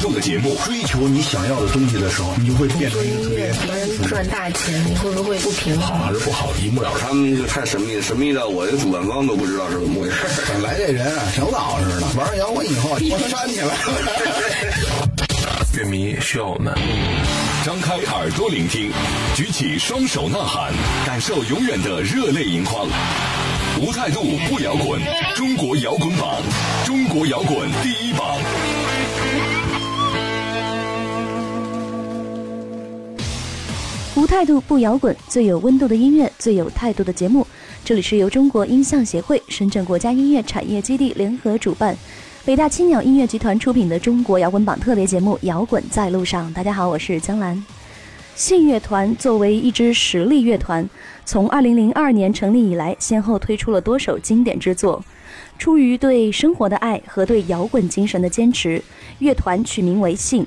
态度的节目。追求你想要的东西的时候，你就会变成一个特别人赚大钱，你会不会不平衡？好还是不好，一目了然。他们就太神秘，神秘到我的主办方都不知道是怎么回事。本来这人啊，挺老实的，玩摇滚以后，我煽起来了。乐迷需要我们。张开耳朵聆听，举起双手呐喊，感受永远的热泪盈眶。无态度不摇滚，中国摇滚榜，中国摇滚第一榜。无态度不摇滚，最有温度的音乐，最有态度的节目。这里是由中国音像协会、深圳国家音乐产业基地联合主办，北大青鸟音乐集团出品的中国摇滚榜特别节目《摇滚在路上》。大家好，我是江兰。信乐团作为一支实力乐团，从2002年成立以来，先后推出了多首经典之作。出于对生活的爱和对摇滚精神的坚持，乐团取名为信。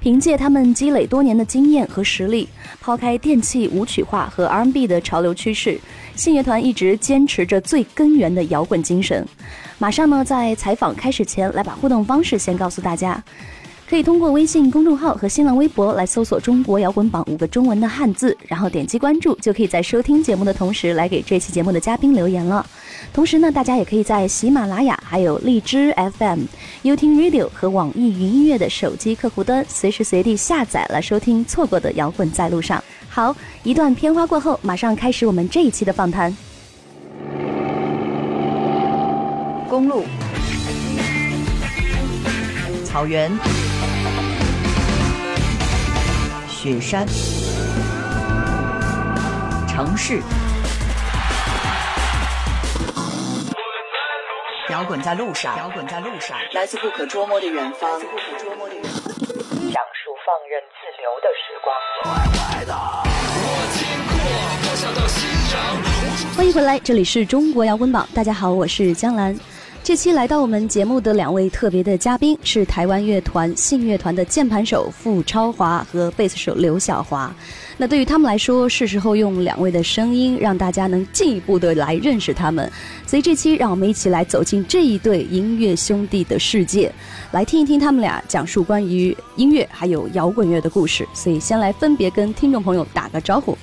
凭借他们积累多年的经验和实力，抛开电器舞曲化和 R&B 的潮流趋势，信乐团一直坚持着最根源的摇滚精神。马上呢，在采访开始前，来把互动方式先告诉大家。可以通过微信公众号和新浪微博来搜索“中国摇滚榜”五个中文的汉字，然后点击关注，就可以在收听节目的同时来给这期节目的嘉宾留言了。同时呢，大家也可以在喜马拉雅、还有荔枝 FM、优听 Radio 和网易云音乐的手机客户端，随时随地下载来收听错过的摇滚在路上。好，一段片花过后，马上开始我们这一期的访谈。公路、草原、雪山、城市，摇滚在路上，摇滚在路上，来自不可捉摸的远方，来自不可捉摸的远方，讲述放任自流的时光。欢迎回来，这里是中国摇滚榜。大家好，我是江兰。这期来到我们节目的两位特别的嘉宾是台湾乐团信乐团的键盘手傅超华和贝斯手刘晓华。那对于他们来说，是时候用两位的声音让大家能进一步的来认识他们。所以这期让我们一起来走进这一对音乐兄弟的世界，来听一听他们俩讲述关于音乐还有摇滚乐的故事。所以先来分别跟听众朋友打个招呼。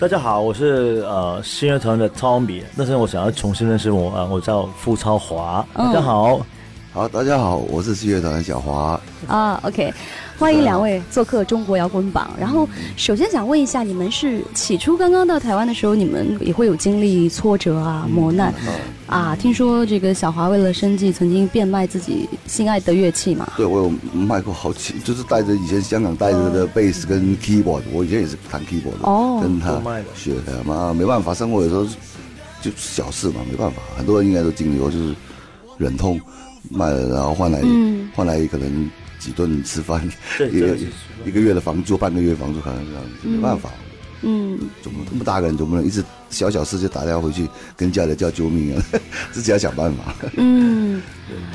大家好，我是呃新乐团的 Tommy，但是我想要重新认识我啊，我叫付超华。大家好，好，大家好，我是新乐团的小华。啊，OK，欢迎两位做客中国摇滚榜。然后，首先想问一下，你们是起初刚刚到台湾的时候，你们也会有经历挫折啊、磨难啊？听说这个小华为了生计，曾经变卖自己心爱的乐器嘛？对，我有卖过好几，就是带着以前香港带着的贝斯跟 keyboard，我以前也是弹 keyboard 的，哦跟他学的嘛，没办法，生活有时候就小事嘛，没办法，很多人应该都经历过，就是忍痛卖了，然后换来嗯换来可能几顿吃饭，一个一个月的房租，半个月房租，可能这样子，没办法。嗯，总这么大个人，总不能一直小小事就打电话回去跟家里叫救命啊，自己要想办法。嗯，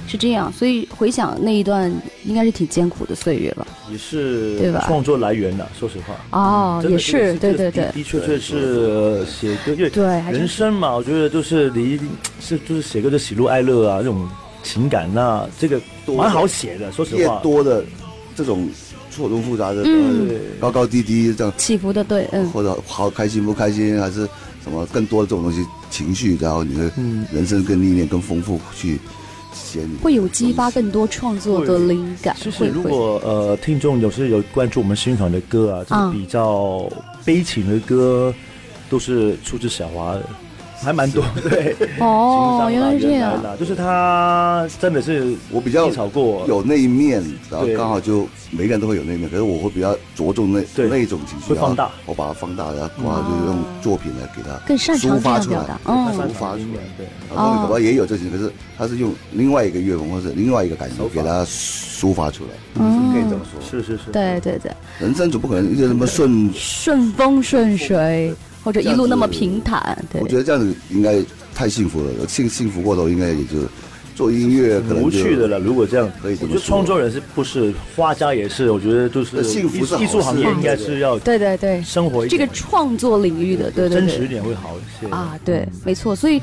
是这样。所以回想那一段，应该是挺艰苦的岁月吧。也是对吧创作来源的，说实话。哦，也是，对对对的，确确是呃写歌，因为对人生嘛，我觉得就是你是就是写歌的喜怒哀乐啊，这种情感那这个蛮好写的，说实越话。多的这种错综复杂的，嗯。呃高高低低这样，起伏的对，嗯，或者好开心不开心，还是什么更多的这种东西情绪，然后你的嗯。人生更历练更丰富，去写你会有激发更多创作的灵感。其实如果呃听众有时有关注我们新团的歌啊，就嗯是比较悲情的歌，都是出自小华的。还蛮多，对，哦，原来是这样。就是他真的是我比较低潮过，有那一面，然后对。刚好就每个人都会有那一面，可是我会比较着重那那一种情绪，会放大。我把它放大，然后然后就用作品来给它更擅长抒发出来这样表达，嗯。抒发出来。对，然后可能也有这些，可是他是用另外一个乐风或者另外一个感觉给他抒发出来，嗯。可以这么说。是是是，对对对，人生总不可能一直那么顺，顺风顺水，或者一路那么平坦，对我，觉得这样子应该太幸福了，幸幸福过头应该也就做音乐可能无趣的了。如果这样可以，我觉得创作人是不是画家也是？我觉得就是幸福是艺术行业应该是要对对对生活这个创作领域的对对真实一点会好一些啊。对，没错。所以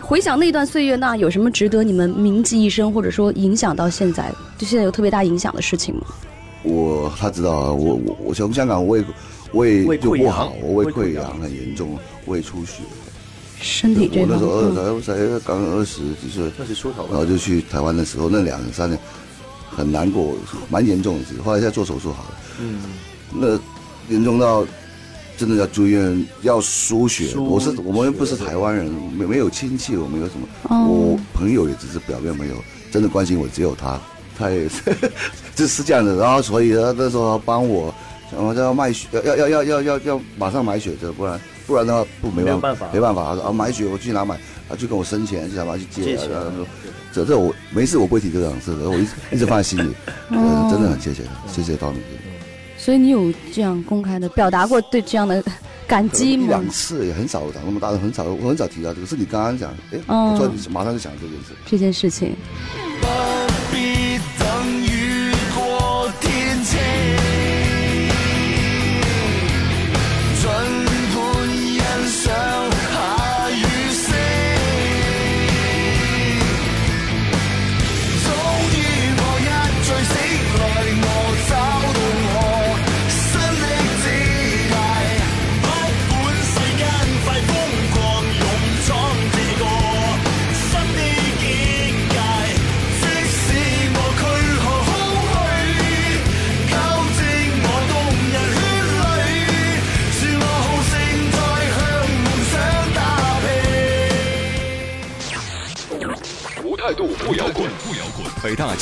回想那段岁月，那有什么值得你们铭记一生，或者说影响到现在，就现在有特别大影响的事情吗？我他知道啊，我我我从香港胃胃就不好，我胃溃疡很严重，胃出血。身体这我那时候才才刚二十几岁，二十出头，然后就去台湾的时候，那两三年很难过，蛮严重的。后来在做手术好了，嗯，那严重到真的要住院要输血。我是我们不是台湾人，没没有亲戚，我们有什么？我朋友也只是表面没有，真的关心我只有他，他也是 就是这样的。然后所以他那时候帮我，我要卖血，要要要要要要马上买血的，不然。不然的话不没办法，没办法他说啊！买血我去哪买？啊，就跟我生钱，就想办法去借。这这我没事，我不会提这种事的，我一直 一直放在心里。嗯，真的很谢谢，谢谢到你。所以你有这样公开的表达过对这样的感激吗？两次也很少长那么大的，很少我很少提到这个。是你刚刚讲，哎，我突然马上就想这件事。这件事情。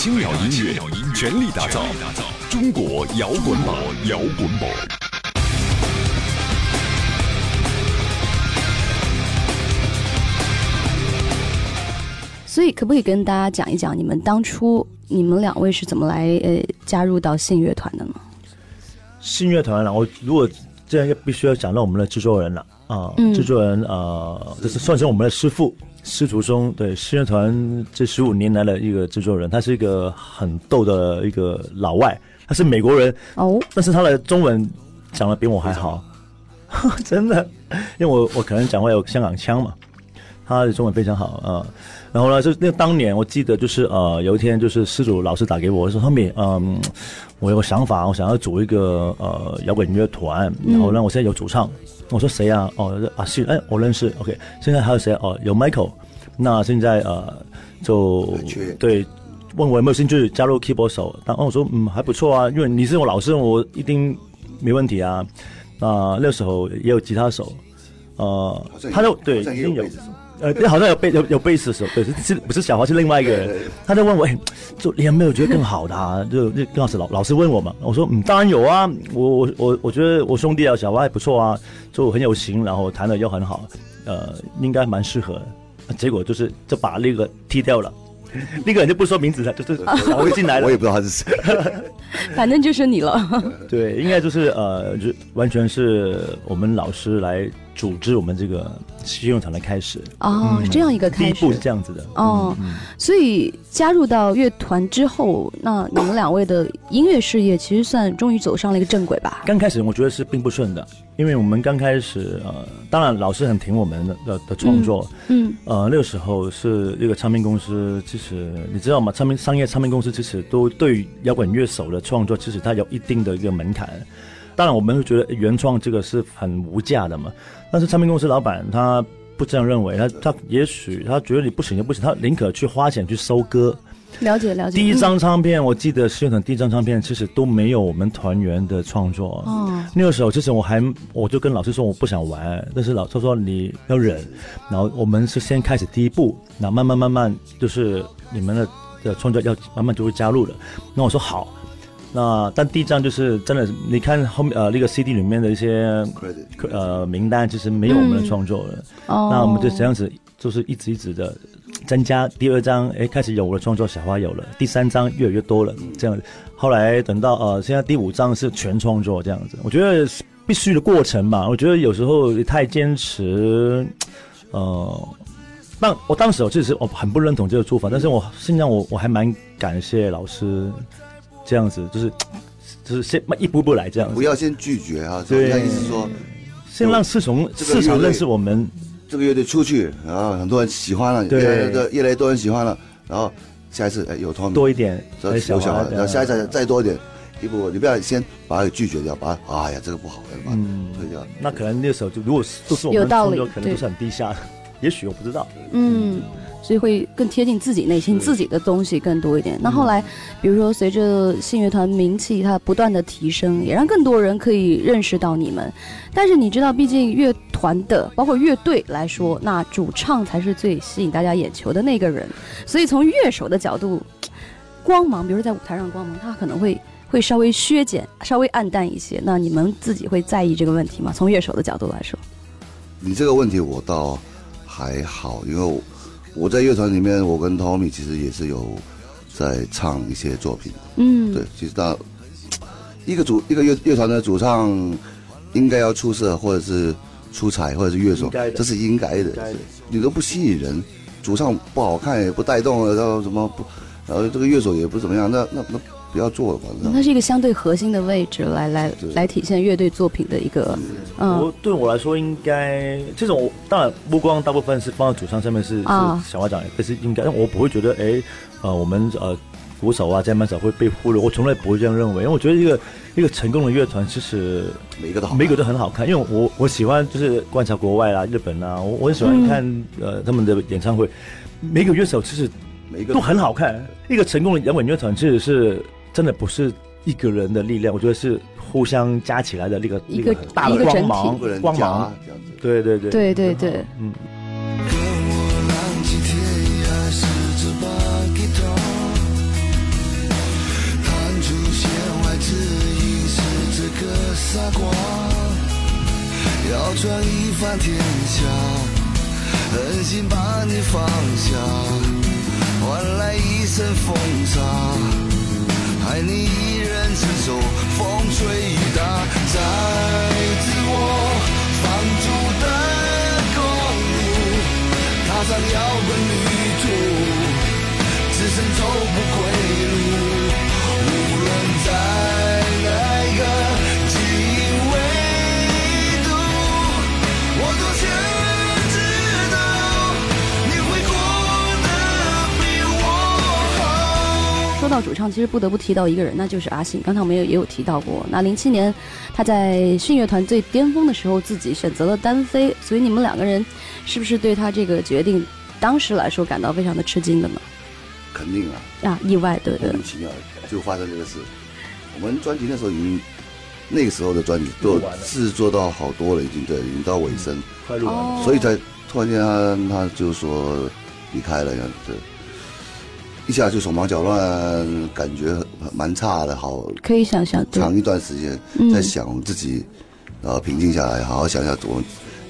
北大青鸟音乐全力打造中国摇滚榜，摇滚榜。所以，可不可以跟大家讲一讲，你们当初你们两位是怎么来呃加入到信乐团的呢？信乐团然后如果这样，必须要讲到我们的制作人了啊，制作人呃，这是算是我们的师傅。师徒中对信乐团这十五年来的一个制作人，他是一个很逗的一个老外，他是美国人哦，但是他的中文讲的比我还好，真的，因为我我可能讲话有香港腔嘛，他的中文非常好啊。然后呢，就那当年我记得就是呃，有一天就是施主老师打给我说，后面嗯，我有个想法，我想要组一个呃摇滚乐团，然后呢，我现在有主唱。我说谁啊？哦，阿信，哎，我认识。OK，现在还有谁？哦，有 Michael。那现在呃，就对，问我有没有兴趣加入 keyboard 手。然后我说，嗯，还不错啊，因为你是我老师，我一定没问题啊。啊，那时候也有吉他手，呃，他就对，一定有。呃，好像有贝有有贝斯手，对，是不是小华是另外一个人？他在问我，哎，就你有没有觉得更好的？啊？就就更好是老老师问我嘛。我说，嗯，当然有啊。我我我我觉得我兄弟啊，小华还不错啊，就很有型，然后弹的又很好，呃，应该蛮适合。结果就是就把那个踢掉了，那个人就不说名字了，就是我进来了，我也不知道他是谁，反正就是你了。对，应该就是呃，就完全是我们老师来。组织我们这个信用场的开始哦，是这样一个开始，第一步是这样子的哦。所以加入到乐团之后，那你们两位的音乐事业其实算终于走上了一个正轨吧？刚开始我觉得是并不顺的，因为我们刚开始呃，当然老师很挺我们的的的创作，嗯，呃，那个时候是一个唱片公司，其实你知道吗？唱片商业唱片公司其实都对摇滚乐手的创作，其实它有一定的一个门槛。当然，我们会觉得原创这个是很无价的嘛。但是唱片公司老板他不这样认为，他他也许他觉得你不行就不行，他宁可去花钱去收歌。了解了解。第一张唱片，我记得现场第一张唱片其实都没有我们团员的创作。哦。那个时候其实我还我就跟老师说我不想玩，但是老师说你要忍。然后我们是先开始第一步，然后慢慢慢慢就是你们的的创作要慢慢就会加入了。那我说好。那但第一张就是真的，你看后面呃那个 CD 里面的一些呃名单，其实没有我们的创作了。哦。那我们就这样子，就是一直一直的增加。第二张哎开始有了创作，小花有了。第三张越来越多了，这样。后来等到呃现在第五张是全创作这样子。我觉得必须的过程嘛。我觉得有时候太坚持，呃。但我当时我其实我很不认同这个做法，但是我现在我我还蛮感谢老师这样子，就是就是先一步步来这样子，不要先拒绝啊。对，意思说先让市场市场认识我们这个乐队出去，然后很多人喜欢了，越来越越来越多人喜欢了，然后下一次哎有团多一点，有小孩，然后下一次再多一点。一步，你不要先把它拒绝掉，把它哎呀，这个不好，把它推掉。那可能那时候就如果都是我们有道理，可能都是很低下的，也许我不知道。嗯，所以会更贴近自己内心，自己的东西更多一点。那后来，比如说随着信乐团名气它不断的提升，也让更多人可以认识到你们。但是你知道，毕竟乐团的包括乐队来说，那主唱才是最吸引大家眼球的那个人。所以从乐手的角度，光芒，比如说在舞台上光芒，他可能会。会稍微削减，稍微暗淡一些。那你们自己会在意这个问题吗？从乐手的角度来说，你这个问题我倒还好，因为我在乐团里面，我跟 Tommy 其实也是有在唱一些作品。嗯，对，其实到一个主一个乐乐团的主唱应该要出色，或者是出彩，或者是乐手，这是应该的。你都不吸引人，主唱不好看也不带动，然后什么不，然后这个乐手也不怎么样，那那那。不要做了吧？它是一个相对核心的位置，来来来体现乐队作品的一个。嗯，我对我来说，应该这种当然目光大部分是放在主唱上面，是是小花长，但是应该我不会觉得，哎，呃，我们呃鼓手啊、键盘手会被忽略，我从来不会这样认为，因为我觉得一个一个成功的乐团，其实每个都每个都很好看，因为我我喜欢就是观察国外啦、日本啦，我我很喜欢看呃他们的演唱会，每个乐手其实每个都很好看，一个成功的摇滚乐团其实是。真的不是一个人的力量，我觉得是互相加起来的那个一个大的光芒，光芒，对对对，对对对，嗯。要转一番天下，狠心把你放下，换来一身风沙。爱你一人执着风吹雨打，在自我放逐的公路，踏上摇滚旅途，只剩走不回路。到主唱，其实不得不提到一个人，那就是阿信。刚才我们也也有提到过，那零七年他在信乐团最巅峰的时候，自己选择了单飞。所以你们两个人是不是对他这个决定，当时来说感到非常的吃惊的呢？肯定啊！啊，意外，对对。莫名其妙就发生这个事。我们专辑那时候已经，那个时候的专辑都制作到好多了，已经对，已经到尾声，快录完，所以才突然间他他就说离开了，样子。一下就手忙脚乱，感觉蛮差的。好，可以想象，长一段时间在想自己，然后平静下来，好好想想我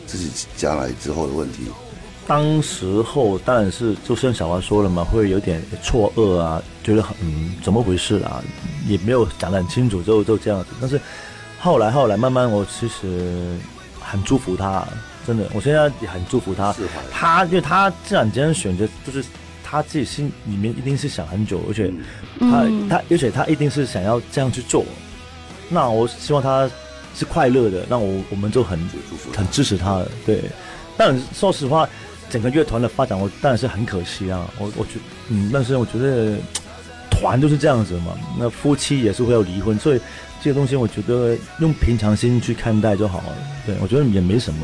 自己将来之后的问题。当时候当然是就像小王说了嘛，会有点错愕啊，觉得很嗯怎么回事啊，也没有讲得很清楚，就就这样子。但是后来后来慢慢，我其实很祝福他，真的，我现在也很祝福他。他因为他这两天选择就是。他自己心里面一定是想很久，而且他他而且他一定是想要这样去做。那我希望他是快乐的，那我我们就很很支持他。对，但说实话，整个乐团的发展，我当然是很可惜啊。我我觉嗯，但是我觉得团就是这样子嘛。那夫妻也是会有离婚，所以这个东西我觉得用平常心去看待就好了。对我觉得也没什么。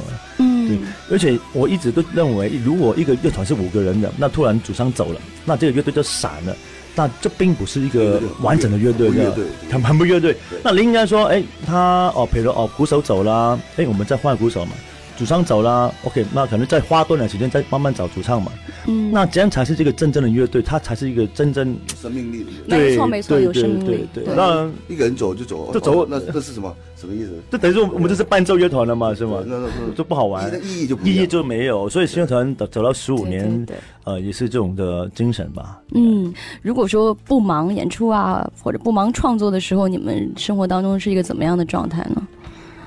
而且我一直都认为，如果一个乐团是五个人的，那突然主唱走了，那这个乐队就散了，那这并不是一个完整的乐队，乐队，很很不乐队。那你应该说，哎，他哦，比如哦，鼓手走了，哎，我们再换鼓手嘛。主唱走了，OK，那可能再花多点时间，再慢慢找主唱嘛。嗯，那这样才是这个真正的乐队，它才是一个真正生命力的。没错没错，有生命力。对，那一个人走就走，就走，那这是什么？什么意思？就等于说我们这是伴奏乐团了嘛，是吗？那那就不好玩，意义就意义就没有。所以新乐团走走到十五年，呃，也是这种的精神吧。嗯，如果说不忙演出啊，或者不忙创作的时候，你们生活当中是一个怎么样的状态呢？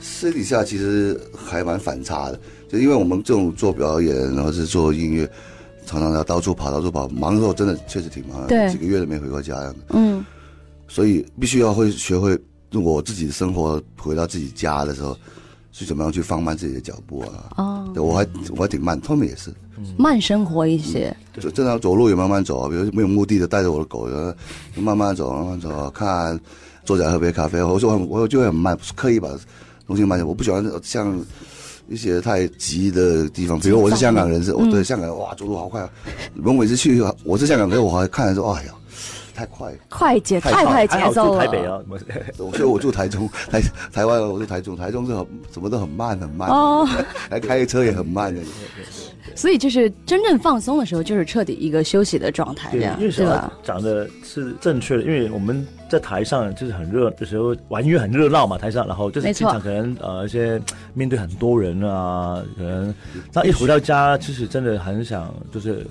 私底下其实还蛮反差的。就因为我们这种做表演，然后是做音乐，常常要到处跑，到处跑，忙的时候真的确实挺忙的，几个月都没回过家样子。嗯，所以必须要会学会，如果我自己的生活回到自己家的时候，是怎么样去放慢自己的脚步啊？哦，我还我还挺慢，他们也是慢生活一些，就正常走路也慢慢走，比如没有目的的带着我的狗，慢慢走，慢慢走，看坐下喝杯咖啡，我说我就会很慢，刻意把东西慢下，我不喜欢像。一些太急的地方，比如我是香港人，是我对香港人哇，走路好快啊！我每次去，我是香港人，我还看的时候，哎呀，太快，快节太快。节奏台北啊，所以我住台中，台台湾我住台中，台中是很什么都很慢很慢，哦，还开车也很慢。的。所以就是真正放松的时候，就是彻底一个休息的状态，这样对吧？讲的是正确的，因为我们在台上就是很热的时候玩音乐很热闹嘛，台上，然后就是经常可能呃一些面对很多人啊，可能那一回到家，其实真的很想就是，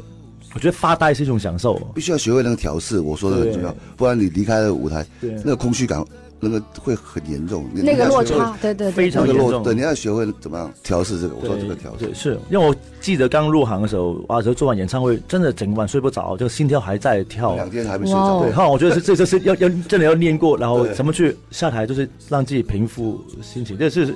我觉得发呆是一种享受，必须要学会那个调试，我说的很重要，不然你离开了舞台，那个空虚感。那个会很严重，那个落差，对对，非常严重。对，你要学会怎么样调试这个。我说这个调试，是因为我记得刚入行的时候，啊，时候做完演唱会，真的整晚睡不着，就心跳还在跳，两天还没睡着。对，哈，我觉得是这这是要要真的要练过，然后怎么去下台，就是让自己平复心情，这是。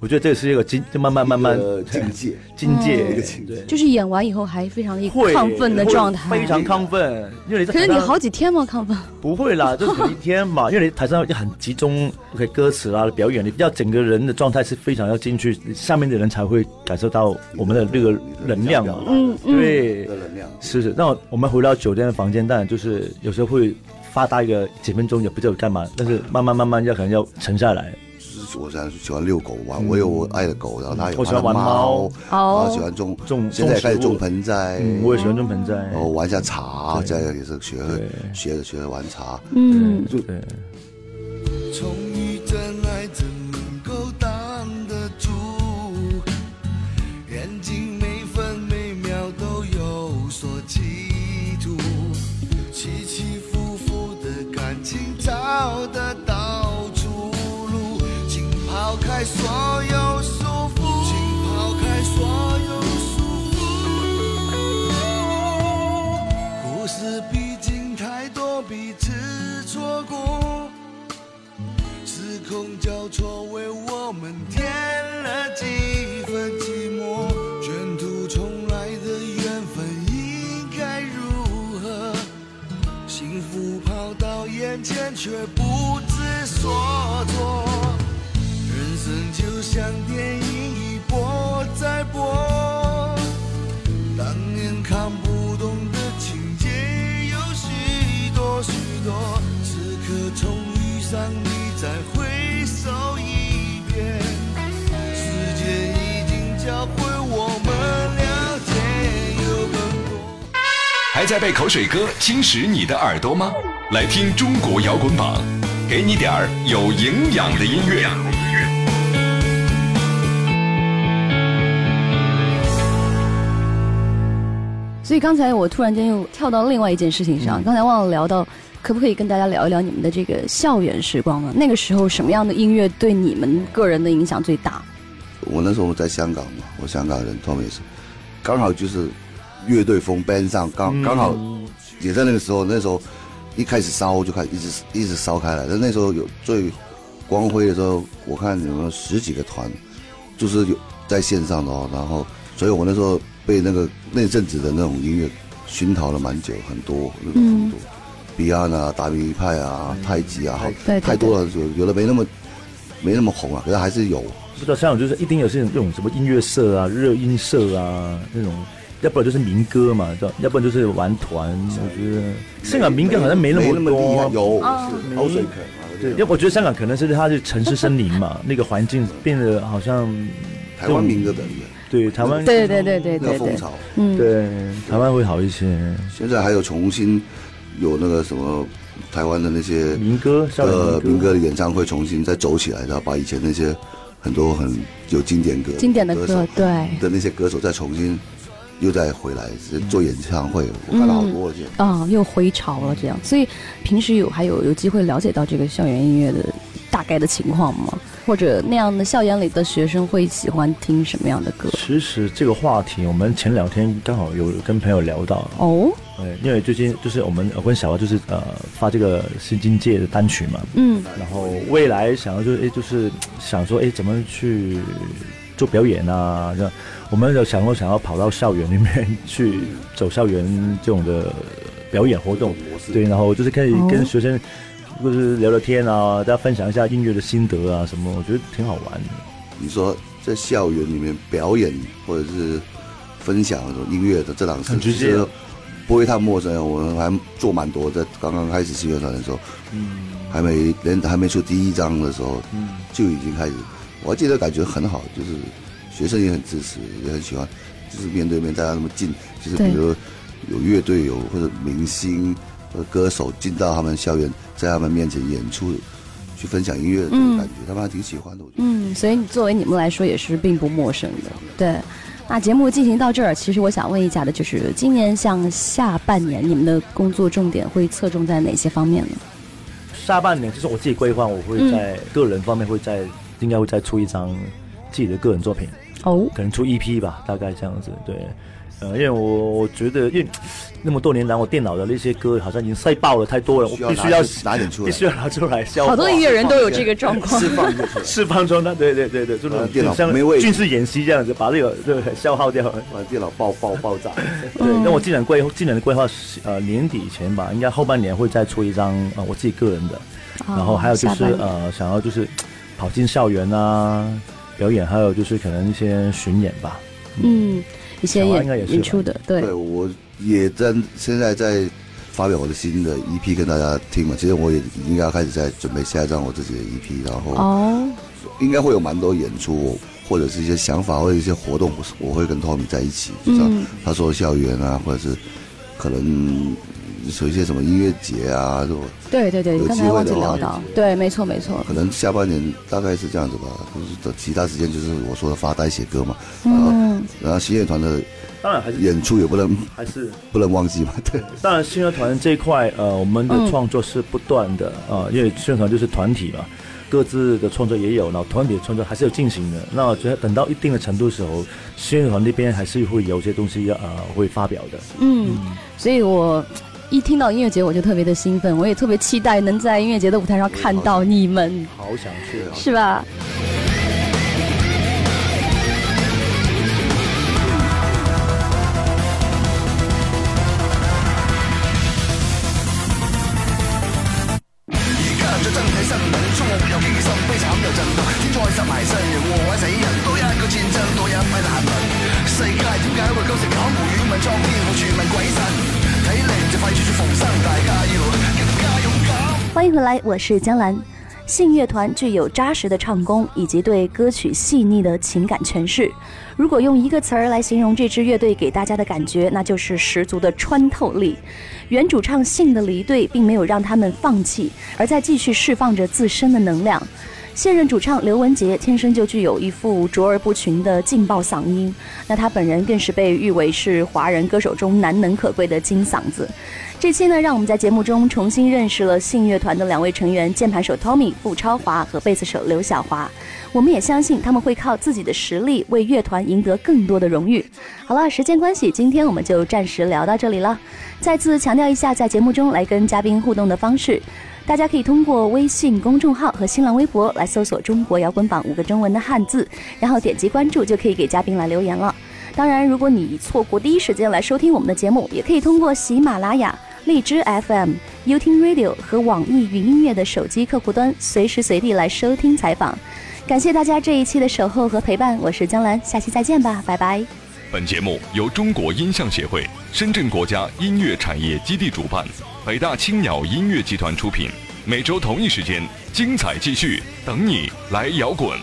我觉得这是一个境，就慢慢慢慢境界，境界一个境界，就是演完以后还非常的亢奋的状态，非常亢奋。因为你可是你好几天吗？亢奋？不会啦，就是一天嘛。因为你台上要很集中，OK，歌词啦表演，你要整个人的状态是非常要进去，下面的人才会感受到我们的那个能量嘛。嗯嗯，对，能量是是。那我们回到酒店的房间，当然就是有时候会发呆个几分钟，也不知道干嘛，但是慢慢慢慢要可能要沉下来。我现在喜欢遛狗玩，我有我爱的狗，然后他有喜欢玩猫，然后喜欢种种，现在开始种盆栽，我也喜欢种盆栽，然后玩一下茶，这样也是学学着学着玩茶，嗯，对。所有束缚，请抛开所有束缚。故事毕竟太多，彼此错过，时空交错为我们添了几分寂寞。卷土重来的缘分应该如何？幸福跑到眼前，却不知所措。像电影一播再播，当年看不懂的情节有许多许多，此刻重遇上你，再回首一遍，时间已经教会我们了解有更多。还在被口水歌侵蚀你的耳朵吗？来听中国摇滚榜，给你点儿有营养的音乐。以刚才我突然间又跳到另外一件事情上，刚才忘了聊到，可不可以跟大家聊一聊你们的这个校园时光呢？那个时候什么样的音乐对你们个人的影响最大？我那时候在香港嘛，我香港人，他们也是，刚好就是乐队风 band 上，刚刚好也在那个时候，那时候一开始烧就开始一直一直烧开来，但那时候有最光辉的时候，我看有十几个团，就是有在线上的哦，然后，所以我那时候。被那个那阵子的那种音乐熏陶了蛮久，很多那种很多，Beyond 啊、达明一派啊、太极啊，好太多了，有有的没那么没那么红啊，可是还是有。不知道香港就是一定有这种这种什么音乐社啊、热音社啊那种，要不然就是民歌嘛，要不然就是玩团。我觉得香港民歌好像没那么多，有口水可对，因为我觉得香港可能是它是城市森林嘛，那个环境变得好像台湾民歌的厉害。对台湾，对对对对对，那个风潮，嗯，对台湾会好一些。现在还有重新有那个什么台湾的那些民歌，呃，民歌的演唱会重新再走起来，然后把以前那些很多很有经典歌、经典的歌，对的那些歌手再重新又再回来做演唱会，我看了好多件啊，又回潮了这样。所以平时有还有有机会了解到这个校园音乐的大概的情况吗？或者那样的校园里的学生会喜欢听什么样的歌？其实这个话题，我们前两天刚好有跟朋友聊到哦。对，因为最近就是我们我跟小花就是呃发这个新境界的单曲嘛，嗯，然后未来想要就是哎就是想说哎怎么去做表演啊？这样我们有想过想要跑到校园里面去走校园这种的表演活动模式，对，然后就是可以跟学生就是聊聊天啊，大家分享一下音乐的心得啊什么，我觉得挺好玩的。你说在校园里面表演或者是分享音乐的这档事，其实。不会太陌生，我们还做蛮多，在刚刚开始新乐团的时候，嗯，还没连还没出第一张的时候，嗯，就已经开始，我还记得感觉很好，就是学生也很支持，也很喜欢，就是面对面大家那么近，就是比如有乐队有或者明星歌手进到他们校园，在他们面前演出，去分享音乐的这种感觉，他们还挺喜欢的。我觉得，嗯，所以作为你们来说也是并不陌生的，对。那节目进行到这儿，其实我想问一下的，就是今年像下半年，你们的工作重点会侧重在哪些方面呢？下半年就是我自己规划，我会在个人方面会在应该会再出一张自己的个人作品哦，可能出 EP 吧，大概这样子，对。呃，因为我我觉得，因为那么多年来，我电脑的那些歌好像已经塞爆了，太多了，我必须要拿点出来，必须要拿出来消化。好多音乐人都有这个状况，释放释放状态，对对对对，就电脑像军事演习这样子，把这个对 消耗掉，把电脑爆爆爆炸。对，那我今年规今年的规划是呃年底前吧，应该后半年会再出一张呃我自己个人的，然后还有就是呃想要就是跑进校园啊表演，还有就是可能一些巡演吧。嗯。一些演演出的，对，对我也在现在在发表我的新的 EP 跟大家听嘛。其实我也应该开始在准备下一张我自己的 EP，然后哦，应该会有蛮多演出或者是一些想法或者一些活动，我会跟 Tommy 在一起，就像他说校园啊，或者是可能。有一些什么音乐节啊，是对对对，有机会的话，对，没错没错。可能下半年大概是这样子吧，就是其他时间就是我说的发呆写歌嘛。嗯。然后新乐团的当然还是演出也不能还是 不能忘记嘛。对。当然新乐团这一块，呃，我们的创作是不断的啊，因为新乐团就是团体嘛。各自的创作也有，然后团体的创作还是有进行的。那我觉得等到一定的程度的时候，新乐团那边还是会有些东西要呃会发表的。嗯，所以我。一听到音乐节，我就特别的兴奋，我也特别期待能在音乐节的舞台上看到你们。好想去啊！是吧？来，我是江兰。信乐团具有扎实的唱功以及对歌曲细腻的情感诠释。如果用一个词儿来形容这支乐队给大家的感觉，那就是十足的穿透力。原主唱信的离队并没有让他们放弃，而在继续释放着自身的能量。现任主唱刘文杰天生就具有一副卓而不群的劲爆嗓音，那他本人更是被誉为是华人歌手中难能可贵的金嗓子。这期呢，让我们在节目中重新认识了信乐团的两位成员：键盘手 Tommy 付超华和贝斯手刘晓华。我们也相信他们会靠自己的实力为乐团赢得更多的荣誉。好了，时间关系，今天我们就暂时聊到这里了。再次强调一下，在节目中来跟嘉宾互动的方式。大家可以通过微信公众号和新浪微博来搜索“中国摇滚榜”五个中文的汉字，然后点击关注就可以给嘉宾来留言了。当然，如果你错过第一时间来收听我们的节目，也可以通过喜马拉雅、荔枝 FM、优听 Radio 和网易云音乐的手机客户端，随时随地来收听采访。感谢大家这一期的守候和陪伴，我是江兰，下期再见吧，拜拜。本节目由中国音像协会、深圳国家音乐产业基地主办。北大青鸟音乐集团出品，每周同一时间，精彩继续，等你来摇滚。